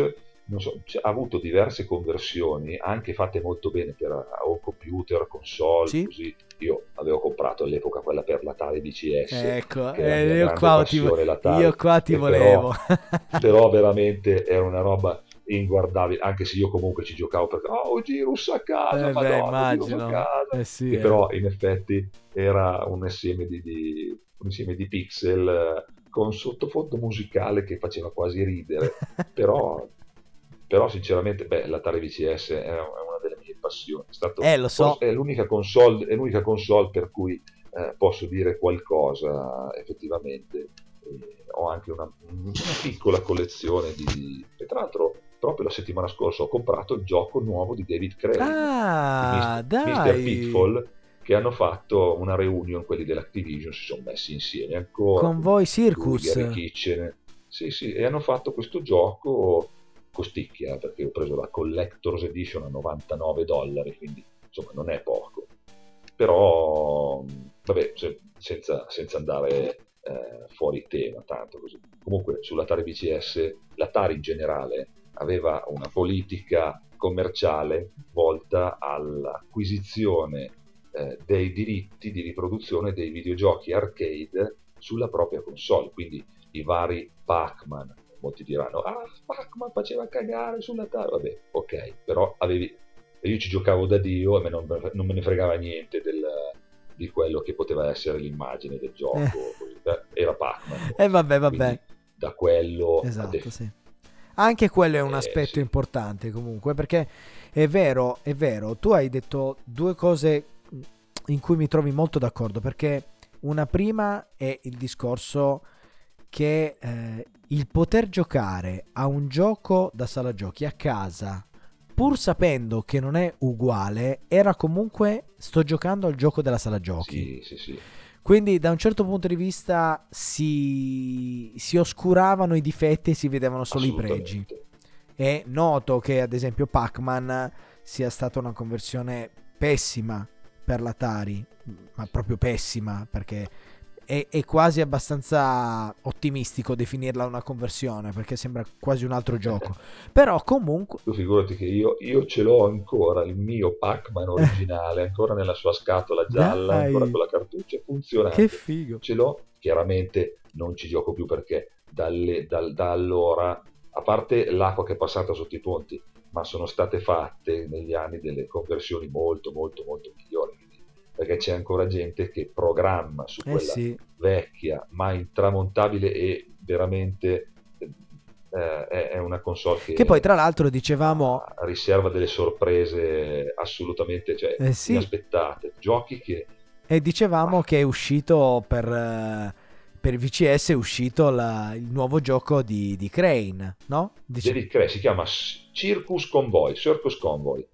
so, ha avuto diverse conversioni, anche fatte molto bene per o computer, console, sì. così. Io avevo comprato all'epoca quella per l'Atari DCS. Ecco, eh, io, qua ti, io, qua ti, volevo. Però, però veramente era una roba inguardabile, anche se io comunque ci giocavo perché oh Girus a casa, eh Madonna, beh, immagino. a casa. Eh sì, eh. però in effetti era un insieme di, di, un insieme di pixel eh, con sottofondo musicale che faceva quasi ridere, però però sinceramente beh, l'Atari VCS è una delle mie passioni è, stato, eh, so. è, l'unica console, è l'unica console per cui eh, posso dire qualcosa effettivamente eh, ho anche una, una, piccola collezione di e tra l'altro proprio la settimana scorsa ho comprato il gioco nuovo di David Craig, Ah, Mr. dai. Pitfall, che hanno fatto una reunion, quelli dell'Activision si sono messi insieme ancora. Con voi Circus. lui, Gary Kitchen. Sì, sì, e hanno fatto questo gioco costicchia, perché ho preso la Collector's Edition a 99 dollari, quindi insomma non è poco. Però, vabbè, se- senza, senza andare eh, fuori tema tanto così. Comunque sull'Atari VCS, l'Atari in generale aveva una politica commerciale volta all'acquisizione eh, dei diritti di riproduzione dei videogiochi arcade sulla propria console, quindi i vari Pac-Man. Molti diranno, ah, Pac-Man faceva cagare sull'Atari. Vabbè, ok, però avevi... Io ci giocavo da Dio e me non, non me ne fregava niente del, di quello che poteva essere l'immagine del gioco. Eh. Eh, Era Pac-Man. E vabbè, vabbè. Quindi da quello Esatto, adesso- sì. Anche quello è un Eh, aspetto sì. importante comunque, perché è vero, è vero, tu hai detto due cose in cui mi trovi molto d'accordo, perché una prima è il discorso che eh, il poter giocare a un gioco da sala giochi a casa, pur sapendo che non è uguale, era comunque sto giocando al gioco della sala giochi. Sì, sì, sì. Quindi da un certo punto di vista si, si oscuravano i difetti e si vedevano solo i pregi. È noto che ad esempio Pac-Man sia stata una conversione pessima per l'Atari, ma proprio pessima perché è, è quasi abbastanza ottimistico definirla una conversione perché sembra quasi un altro gioco. Però comunque... Tu figurati che io, io ce l'ho ancora, il mio Pac-Man originale, ancora nella sua scatola gialla, Dai. ancora con la cartuccia funzionante. Che figo! Ce l'ho, chiaramente non ci gioco più perché dalle- dal- da allora, a parte l'acqua che è passata sotto i ponti, ma sono state fatte negli anni delle conversioni molto, molto, molto migliori. Perché c'è ancora gente che programma su Eh quella sì, vecchia ma intramontabile e veramente eh, è, una console che, che poi tra l'altro dicevamo... riserva delle sorprese assolutamente cioè, Eh sì. inaspettate giochi che E dicevamo che è uscito per, eh, per VCS è uscito la- il nuovo gioco di, di Crane, no? Dice- David Cray si chiama Circus Convoy Circus Convoy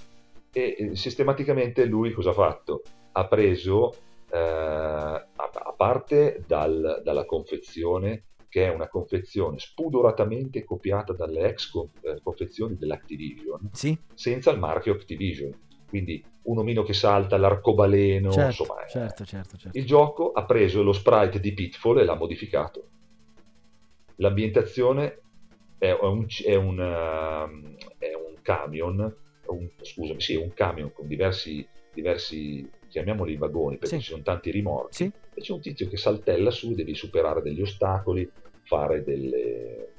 e eh, sistematicamente lui cosa ha fatto? Ha preso eh, a, parte dal- dalla confezione che è una confezione spudoratamente copiata dalle ex con- eh, confezioni dell'Activision Sì, senza il marchio Activision. Quindi un omino che salta, l'arcobaleno, certo, insomma. eh, certo, certo, certo. Il gioco ha preso lo sprite di Pitfall e l'ha modificato. L'ambientazione è un, è un, ehm, è un camion, un, scusami, sì, è un camion con diversi, diversi, chiamiamoli vagoni, perché Sì. ci sono tanti rimorchi. Sì, E c'è un tizio che saltella su, devi superare degli ostacoli, fare delle,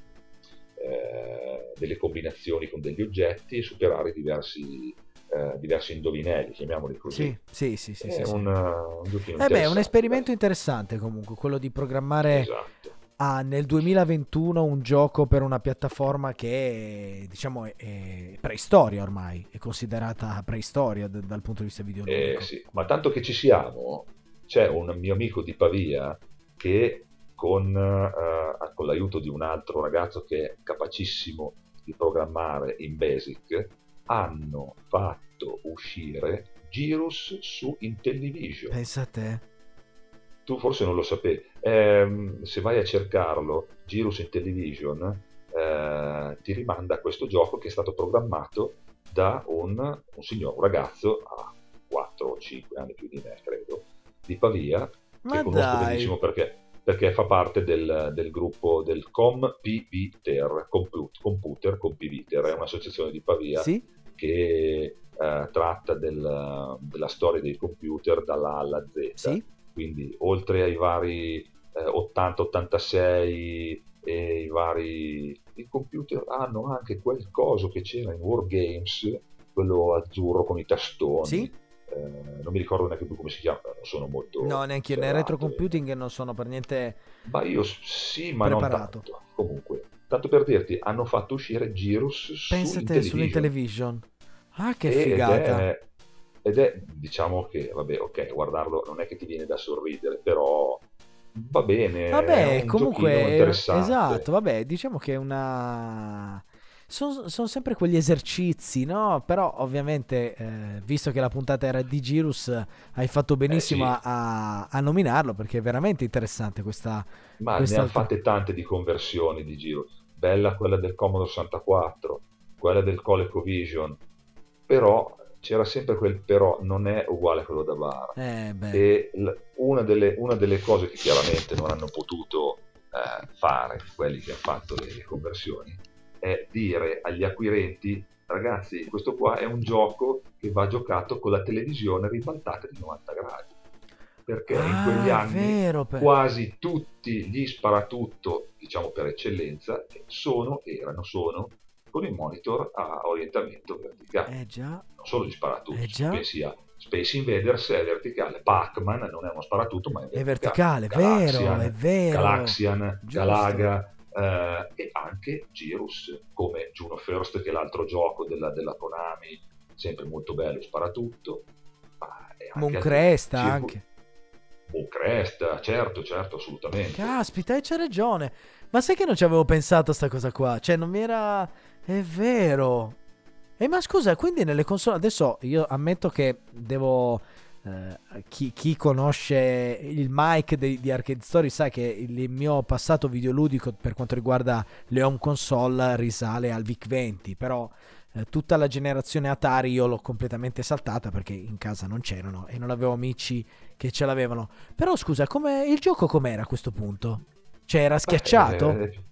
eh, delle combinazioni con degli oggetti e superare diversi, eh, diversi indovinelli, chiamiamoli così. sì, sì, sì, sì, è un, uh, un giochino Eh beh, è un esperimento interessante comunque, quello di programmare Esatto. A- nel 2021 un gioco per una piattaforma che è, diciamo è, è preistoria ormai, è considerata preistoria d- dal punto di vista Eh, videoludico. sì, Ma tanto che ci siamo, c'è un mio amico di Pavia che con, eh, con l'aiuto di un altro ragazzo che è capacissimo di programmare in Basic, hanno fatto uscire Girus su Intellivision. Pensa a te. Tu forse non lo sapevi, Ehm, se vai a cercarlo, Girus in Television, eh, ti rimanda a questo gioco che è stato programmato da un, un signore, un ragazzo a 4 o 5 anni più di me, credo, di Pavia, Ma che conosco dai, benissimo perché, perché fa parte del, del gruppo del CompViter, Comput- Computer Compviter, è un'associazione di Pavia sì? che eh, tratta del- della storia dei computer dalla A alla Z Sì? Quindi oltre ai vari eh, 80-86 e i vari i computer hanno anche quel coso che c'era in Wargames quello azzurro con i tastoni Sì? Eh, non mi ricordo neanche più come si chiama non sono molto No, neanche io. Nel ferrato, retro computing non sono per niente. ma io sì ma Preparato. non tanto comunque tanto per dirti hanno fatto uscire Girus su Pensa te Intellivision. sull'Intellivision. Ah, che E- figata. È, ed è, diciamo che, vabbè, ok, guardarlo non è che ti viene da sorridere, però va bene. Vabbè, un comunque, esatto, vabbè, diciamo che è una... sono son sempre quegli esercizi, no? Però ovviamente, eh, visto che la puntata era di Girus, hai fatto benissimo Eh, sì. a, a nominarlo perché è veramente interessante questa... Ma ne questa hanno fatte tante di conversioni di giro. Bella quella del Commodore 64, quella del ColecoVision, però c'era sempre quel però non è uguale a quello da bar. Eh, E l- una delle, una delle cose che chiaramente non hanno potuto eh, fare quelli che hanno fatto le, conversioni è dire agli acquirenti ragazzi questo qua è un gioco che va giocato con la televisione ribaltata di 90 gradi perché in quegli Ah, anni vero, per- quasi tutti gli sparatutto diciamo per eccellenza sono erano sono con il monitor a orientamento verticale Eh già, non solo gli sparatutto, Eh già. pensi a Space Invaders è verticale, Pac-Man non è uno sparatutto ma è è verticale, verticale, vero, Galaxian, è vero. Galaxian, Giusto. Galaga eh, e anche Girus come Juno First che è l'altro gioco della, della Konami, sempre molto bello, sparatutto. ma è anche Mooncrest Circo- anche. Certo, certo, assolutamente. Caspita, e c'è ragione. Ma sai che non ci avevo pensato a sta cosa qua? Cioè, non mi era... È vero. E ma scusa, quindi nelle console... Adesso io ammetto che devo... eh, chi, chi conosce il mic di, di Arcade Story sa che il mio passato videoludico per quanto riguarda le home console risale al VIC-20, però eh, tutta la generazione Atari io l'ho completamente saltata perché in casa non c'erano e non avevo amici che ce l'avevano. Però scusa, il gioco com'era a questo punto? Cioè era schiacciato? Beh, eh,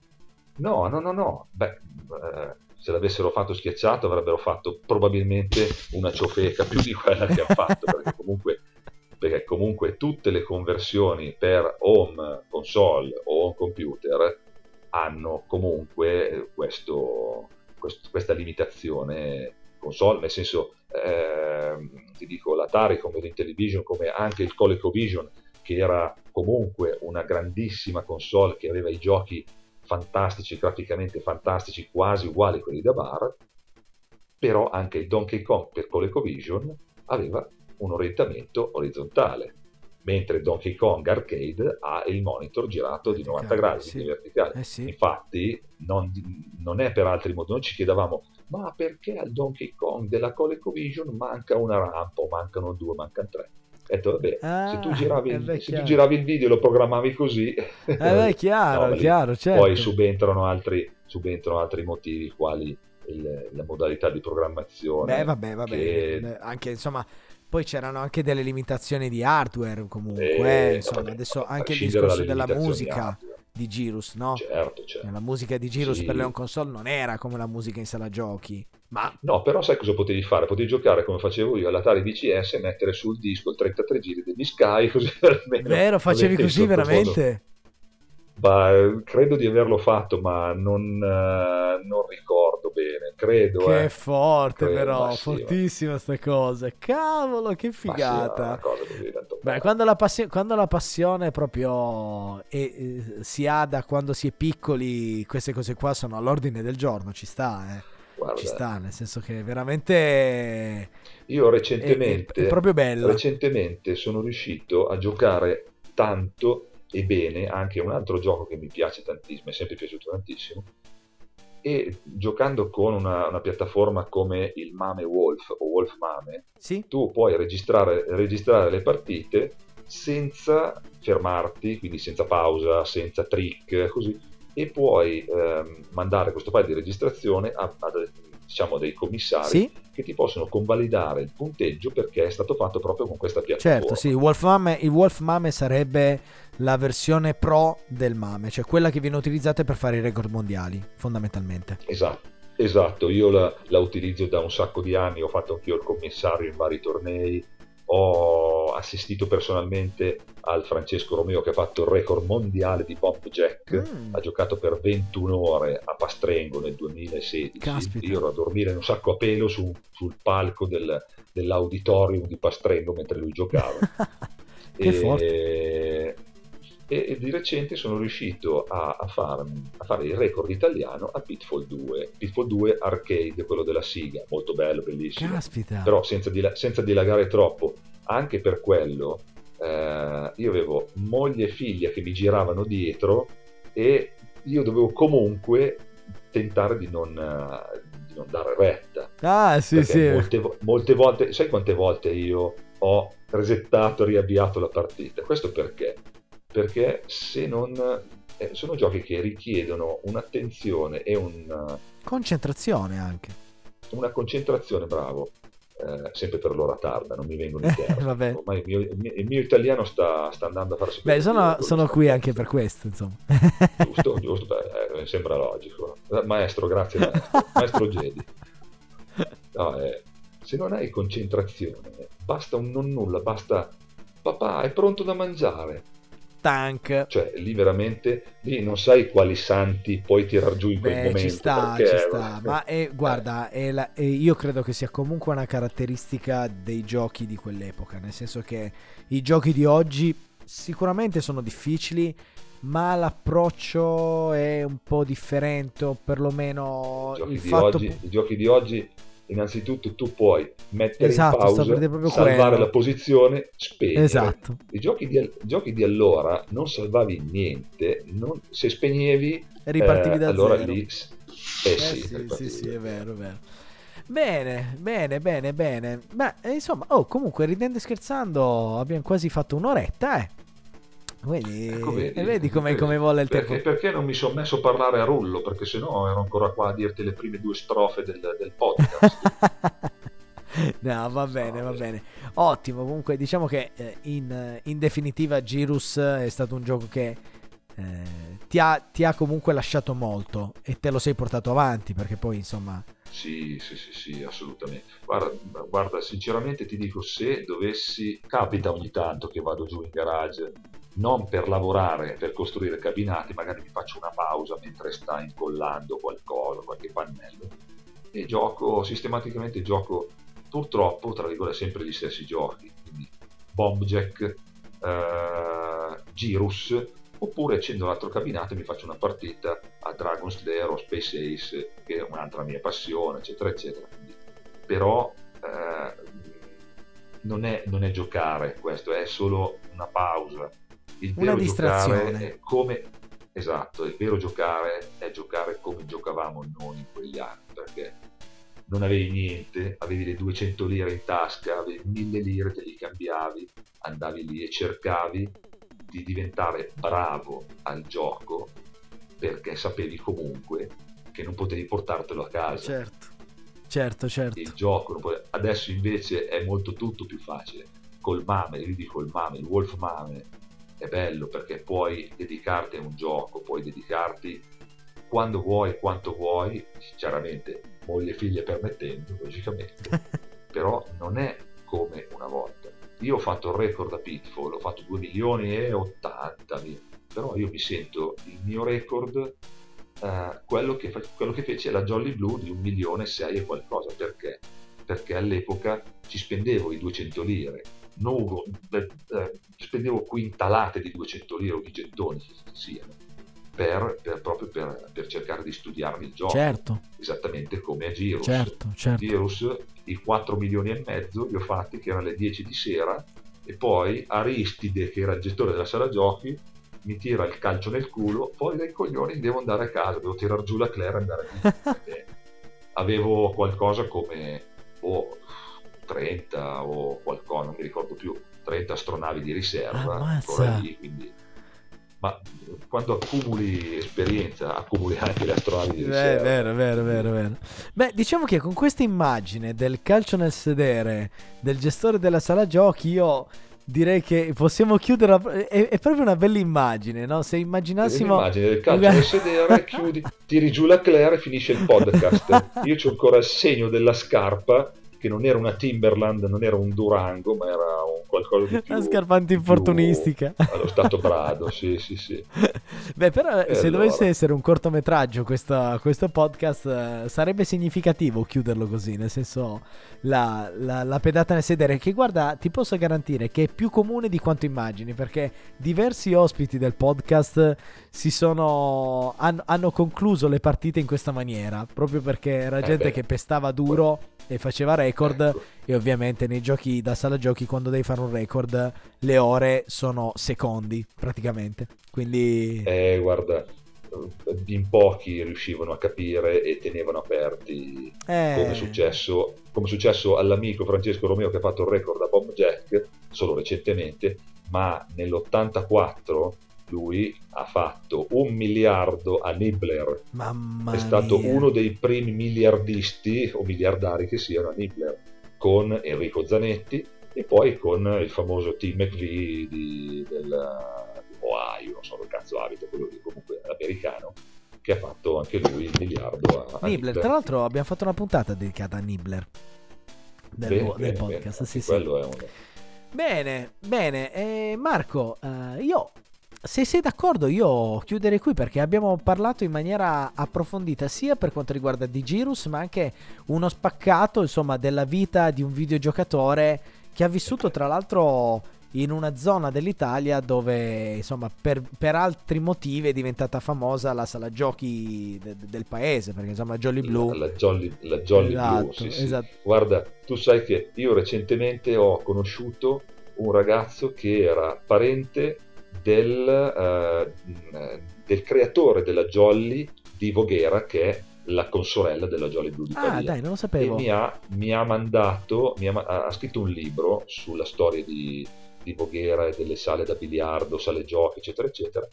no, no, no, no. Beh, eh, se l'avessero fatto schiacciato avrebbero fatto probabilmente una ciofeca più di quella che ha fatto, perché comunque, perché comunque tutte le conversioni per home console o home computer hanno comunque questo, quest- questa limitazione console, nel senso, ehm, ti dico, l'Atari come l'Intellivision, come anche il ColecoVision, che era comunque una grandissima console che aveva i giochi fantastici, graficamente fantastici, quasi uguali a quelli da bar, però anche il Donkey Kong per ColecoVision aveva un orientamento orizzontale, mentre Donkey Kong Arcade ha il monitor girato di 90 Verticale, gradi, sì. quindi verticale. Eh sì. Infatti, non, non è per altri motivi, noi ci chiedevamo, ma perché al Donkey Kong della ColecoVision manca una rampa, o mancano due, mancano tre? Detto, vabbè, Ah, se, tu giravi, eh se tu giravi il video e lo programmavi così, Eh beh, chiaro, No, chiaro, certo. poi subentrano altri, subentrano altri motivi, quali il- la modalità di programmazione. Beh, vabbè, vabbè. che- Anche insomma, poi c'erano anche delle limitazioni di hardware comunque. eh, insomma, adesso anche il discorso della musica di Girus, no? Certo, certo. La musica di Girus Sì. per le on console non era come la musica in sala giochi, ma No, però sai cosa potevi fare? Potevi giocare come facevo io all'Atari VCS e mettere sul disco il 33 giri degli Sky, così almeno vero, facevi così veramente? Ma, eh, credo di averlo fatto, ma non, eh, non ricordo bene. Credo, Che eh. forte Credo, però, ma sì, ma- fortissima sta cosa. Cavolo, che figata. Beh, quando la, passi- quando la passione proprio è- eh, si ha da quando si è piccoli, queste cose qua sono all'ordine del giorno, ci sta, eh. Guarda, Ci sta, nel senso che veramente Io è, recentemente, è- è proprio bella. recentemente sono riuscito a giocare tanto e bene anche un altro gioco che mi piace tantissimo, mi è sempre piaciuto tantissimo, e giocando con una, una piattaforma come il Mame Wolf o Wolf Mame, Sì? tu puoi registrare, registrare le partite senza fermarti, quindi senza pausa, senza trick, così, e puoi ehm, mandare questo file di registrazione a, a diciamo, dei commissari Sì? che ti possono convalidare il punteggio perché è stato fatto proprio con questa piattaforma. Certo, sì, il Wolf Mame, il Wolf Mame sarebbe la versione pro del Mame, cioè quella che viene utilizzata per fare i record mondiali, fondamentalmente. Esatto, esatto. io la, la utilizzo da un sacco di anni, ho fatto anch'io il commissario in vari tornei, ho assistito personalmente al Francesco Romeo che ha fatto il record mondiale di Bomb Jack, Mm. ha giocato per 21 ore a Pastrengo nel 2016, Caspita. io ero a dormire in un sacco a pelo su- sul palco del- dell'auditorium di Pastrengo mentre lui giocava. che e, forte. E- e di recente sono riuscito a, a farmi- a fare il record italiano a Pitfall 2 Pitfall 2 arcade, quello della Siga molto bello, bellissimo Caspita. però senza, dila- senza dilagare troppo anche per quello eh, io avevo moglie e figlia che mi giravano dietro e io dovevo comunque tentare di non, di non dare retta. Ah, sì, sì. Molte, molte volte, sai quante volte io ho resettato, riavviato la partita? Questo perché? Perché se non... eh, sono giochi che richiedono un'attenzione e un, Concentrazione anche. una concentrazione, bravo, eh, sempre per l'ora tarda, non mi vengono in. Vabbè. Ormai il mio, il mio- italiano sta, sta andando a farsi... Beh, sono, sono qui anche per questo, insomma. Giusto, giusto, beh, eh, sembra logico. Eh, Maestro, grazie maestro. Maestro Jedi. No, eh, se non hai concentrazione, basta un non nulla, basta papà, è pronto da mangiare. Tank. Cioè, lì veramente, lì non sai quali santi puoi tirar giù in quel Beh, momento. ci sta, perché- ci sta. Ma è, guarda, è la- è- io credo che sia comunque una caratteristica dei giochi di quell'epoca, nel senso che i giochi di oggi sicuramente sono difficili, ma l'approccio è un po' differente, o perlomeno il fatto... oggi, I giochi di oggi, innanzitutto, tu puoi mettere Esatto, in pausa, salvare quello. la posizione, spegnere. Esatto. I giochi di, giochi di allora non salvavi niente, non- se spegnevi, Ripartivi eh, da allora zero. lì... Eh, Eh sì, sì, sì, sì, è vero, è vero. Bene, bene, bene, bene. Ma eh, insomma, oh, comunque ridendo e scherzando, abbiamo quasi fatto un'oretta, eh. Vedi, Ecco, vedi, e vedi come, come vola il Perché, tempo. perché non mi sono messo a parlare a rullo? Perché sennò ero ancora qua a dirti le prime due strofe del, del podcast. no, va bene, va bene. Ottimo, comunque diciamo che eh, in, in definitiva Girus è stato un gioco che eh, ti, ha, ti ha comunque lasciato molto e te lo sei portato avanti perché poi insomma... Sì, sì, sì, sì, assolutamente. Guarda, guarda, sinceramente ti dico, se dovessi, capita ogni tanto che vado giù in garage, non per lavorare, per costruire cabinati, magari mi faccio una pausa mentre sta incollando qualcosa, qualche pannello, e gioco, sistematicamente gioco, purtroppo, tra virgolette, sempre gli stessi giochi, quindi Bombjack, eh, Girus, oppure accendo l'altro cabinato e mi faccio una partita a Dragon Slayer o Space Ace, che è un'altra mia passione, eccetera, eccetera. Quindi, però eh, non, è, non è giocare questo, è solo una pausa. Il Una distrazione. come... Esatto, il vero giocare è giocare come giocavamo noi in quegli anni, perché non avevi niente, avevi le 200 lire in tasca, avevi 1000 lire, te li cambiavi, andavi lì e cercavi di diventare bravo al gioco perché sapevi comunque che non potevi portartelo a casa. Certo, certo, certo. Il gioco adesso invece è molto tutto più facile. Col mame, io dico il mame, il wolf mame è bello perché puoi dedicarti a un gioco, puoi dedicarti quando vuoi, quanto vuoi, chiaramente moglie e figlie permettendo, logicamente, però non è come una volta. Io ho fatto il record a Pitfall, ho fatto 2 milioni e 80 mila, però io mi sento il mio record eh, quello, che, quello che fece la Jolly Blue di 1 milione e 6 e qualcosa, perché? Perché all'epoca ci spendevo i 200 lire, non, eh, eh, spendevo quintalate di 200 lire o di gettoni, siano, per, per- proprio per, per cercare di studiarmi il gioco, Certo, esattamente come a Girus. certo, certo. Girus i 4 milioni e mezzo li ho fatti che erano le 10 di sera e poi Aristide che era il gestore della sala giochi mi tira il calcio nel culo poi dai coglioni devo andare a casa devo tirar giù la Claire e andare via perché avevo qualcosa come boh, 30 o qualcosa non mi ricordo più 30 astronavi di riserva ancora lì quindi ma quando accumuli esperienza accumuli anche le astronavi di riserva È vero, vero, vero, vero. Beh, diciamo che con questa immagine del calcio nel sedere del gestore della sala giochi, io direi che possiamo chiudere. È, è proprio una bella immagine, no? Se immaginassimo. L'immagine del calcio nel sedere, chiudi, tiri giù la Claire e finisce il podcast. Io c'ho ancora il segno della scarpa, che non era una Timberland, non era un Durango, ma era un qualcosa di più... La scarpa di più antinfortunistica. Allo stato brado, sì, sì, sì. Beh, però E se allora? dovesse essere un cortometraggio questo, questo podcast, eh, sarebbe significativo chiuderlo così, nel senso la, la- la pedata nel sedere, che guarda, ti posso garantire che è più comune di quanto immagini, perché diversi ospiti del podcast si sono, hanno, hanno concluso le partite in questa maniera, proprio perché era Eh gente beh. che pestava duro e faceva record. Ecco. E ovviamente nei giochi da sala giochi, quando devi fare un record, le ore sono secondi praticamente. Quindi, Eh, guarda, in pochi riuscivano a capire e tenevano aperti Eh, come è successo, come è successo all'amico Francesco Romeo che ha fatto il record a Bob Jack solo recentemente, ma nell'84 lui ha fatto un miliardo a Nibbler. mamma È stato mia. uno dei primi miliardisti o miliardari che siano a Nibbler con Enrico Zanetti e poi con il famoso Tim McVie di, del di Ohio, non so che cazzo abita, quello lì comunque americano, che ha fatto anche lui il miliardo a, a Nibbler, tra l'altro abbiamo fatto una puntata dedicata a Nibbler del, Bene, del bene, podcast. bene. sì, sì. Quello è un... Bene, bene. Eh, Marco, eh, io se sei d'accordo io chiuderei qui perché abbiamo parlato in maniera approfondita sia per quanto riguarda Digirus ma anche uno spaccato insomma della vita di un videogiocatore che ha vissuto tra l'altro in una zona dell'Italia dove insomma per, per altri motivi è diventata famosa la sala giochi de- de- del paese perché insomma Jolly Blue La, la Jolly, la Jolly Esatto, Blue, sì, sì. esatto. Guarda, tu sai che io recentemente ho conosciuto un ragazzo che era parente del, eh, del creatore della Jolly di Voghera, che è la consorella della Jolly Blue di ah Pavia. dai non lo e sapevo mi ha, mi ha mandato, mi ha, ha scritto un libro sulla storia di, di Voghera e delle sale da biliardo, sale giochi, eccetera, eccetera.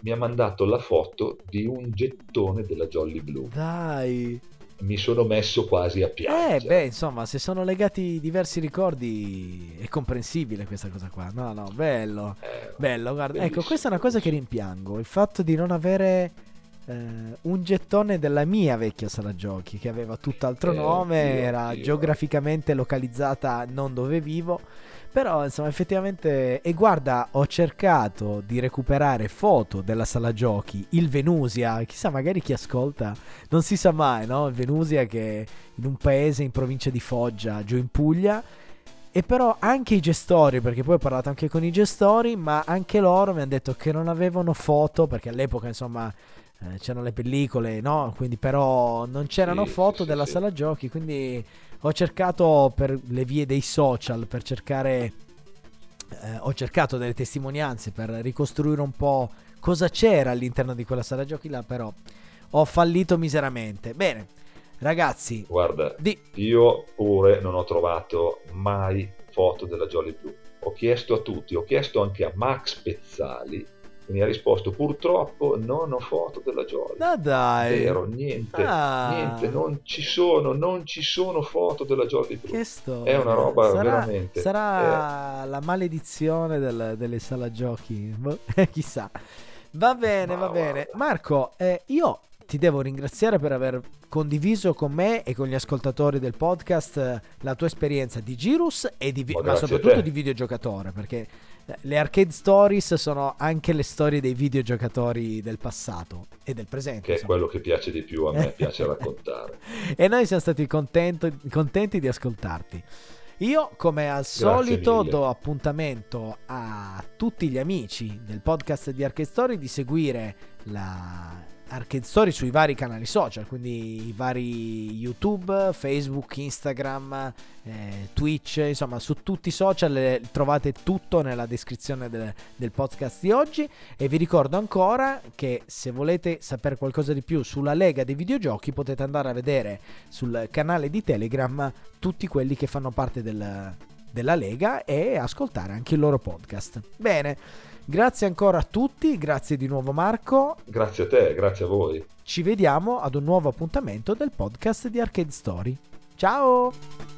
Mi ha mandato la foto di un gettone della Jolly Blue. dai Mi sono messo quasi a Eh, piangere. beh, insomma, se sono legati diversi ricordi è comprensibile questa cosa qua. No, no, bello. Eh, Bello, guarda. Ecco, questa è una cosa che rimpiango, il fatto di non avere eh, un gettone della mia vecchia sala giochi che aveva tutt'altro Eh, nome, io- era io- geograficamente localizzata non dove vivo. Però, insomma, effettivamente. E guarda, ho cercato di recuperare foto della sala giochi, il Venusia. Chissà, magari chi ascolta, non si sa mai, no? Il Venusia che è in un paese in provincia di Foggia, giù in Puglia. E però anche i gestori, perché poi ho parlato anche con i gestori, ma anche loro mi hanno detto che non avevano foto, perché all'epoca, insomma, eh, c'erano le pellicole, no? Quindi però non c'erano Sì, foto sì, della sì. sala giochi, quindi ho cercato per le vie dei social per cercare eh, ho cercato delle testimonianze per ricostruire un po' cosa c'era all'interno di quella sala giochi là, però ho fallito miseramente. Bene, ragazzi, Guarda, di io pure non ho trovato mai foto della Jolly Blue. Ho chiesto a tutti, ho chiesto anche a Max Pezzali e mi ha risposto purtroppo non ho foto della Jolly. Ma dai, Vero, niente, Ah. niente, non ci sono, non ci sono foto della Jolly Blue. che storia. È una roba sarà, veramente- Sarà la maledizione del- delle sala giochi, boh, chissà. Va bene, Ma va bene. guarda. Marco, eh, io ti devo ringraziare per aver condiviso con me e con gli ascoltatori del podcast eh, la tua esperienza di Girus e di vi- Ma soprattutto di videogiocatore, perché eh, le arcade stories sono anche le storie dei videogiocatori del passato e del presente. Che è insomma. quello che piace di più, a me piace raccontare. e noi siamo stati contento- contenti di ascoltarti. Io, come al solito, mille. do appuntamento a tutti gli amici del podcast di Arcade Story di seguire la Arcade Story sui vari canali social, quindi i vari YouTube, Facebook, Instagram, eh, Twitch, insomma, su tutti i social eh, trovate tutto nella descrizione del, del podcast di oggi. E vi ricordo ancora che se volete sapere qualcosa di più sulla Lega dei videogiochi potete andare a vedere sul canale di Telegram tutti quelli che fanno parte del- della Lega e ascoltare anche il loro podcast. Bene, grazie ancora a tutti, grazie di nuovo Marco, Grazie a te, grazie a voi. ci vediamo ad un nuovo appuntamento del podcast di Arcade Story. Ciao!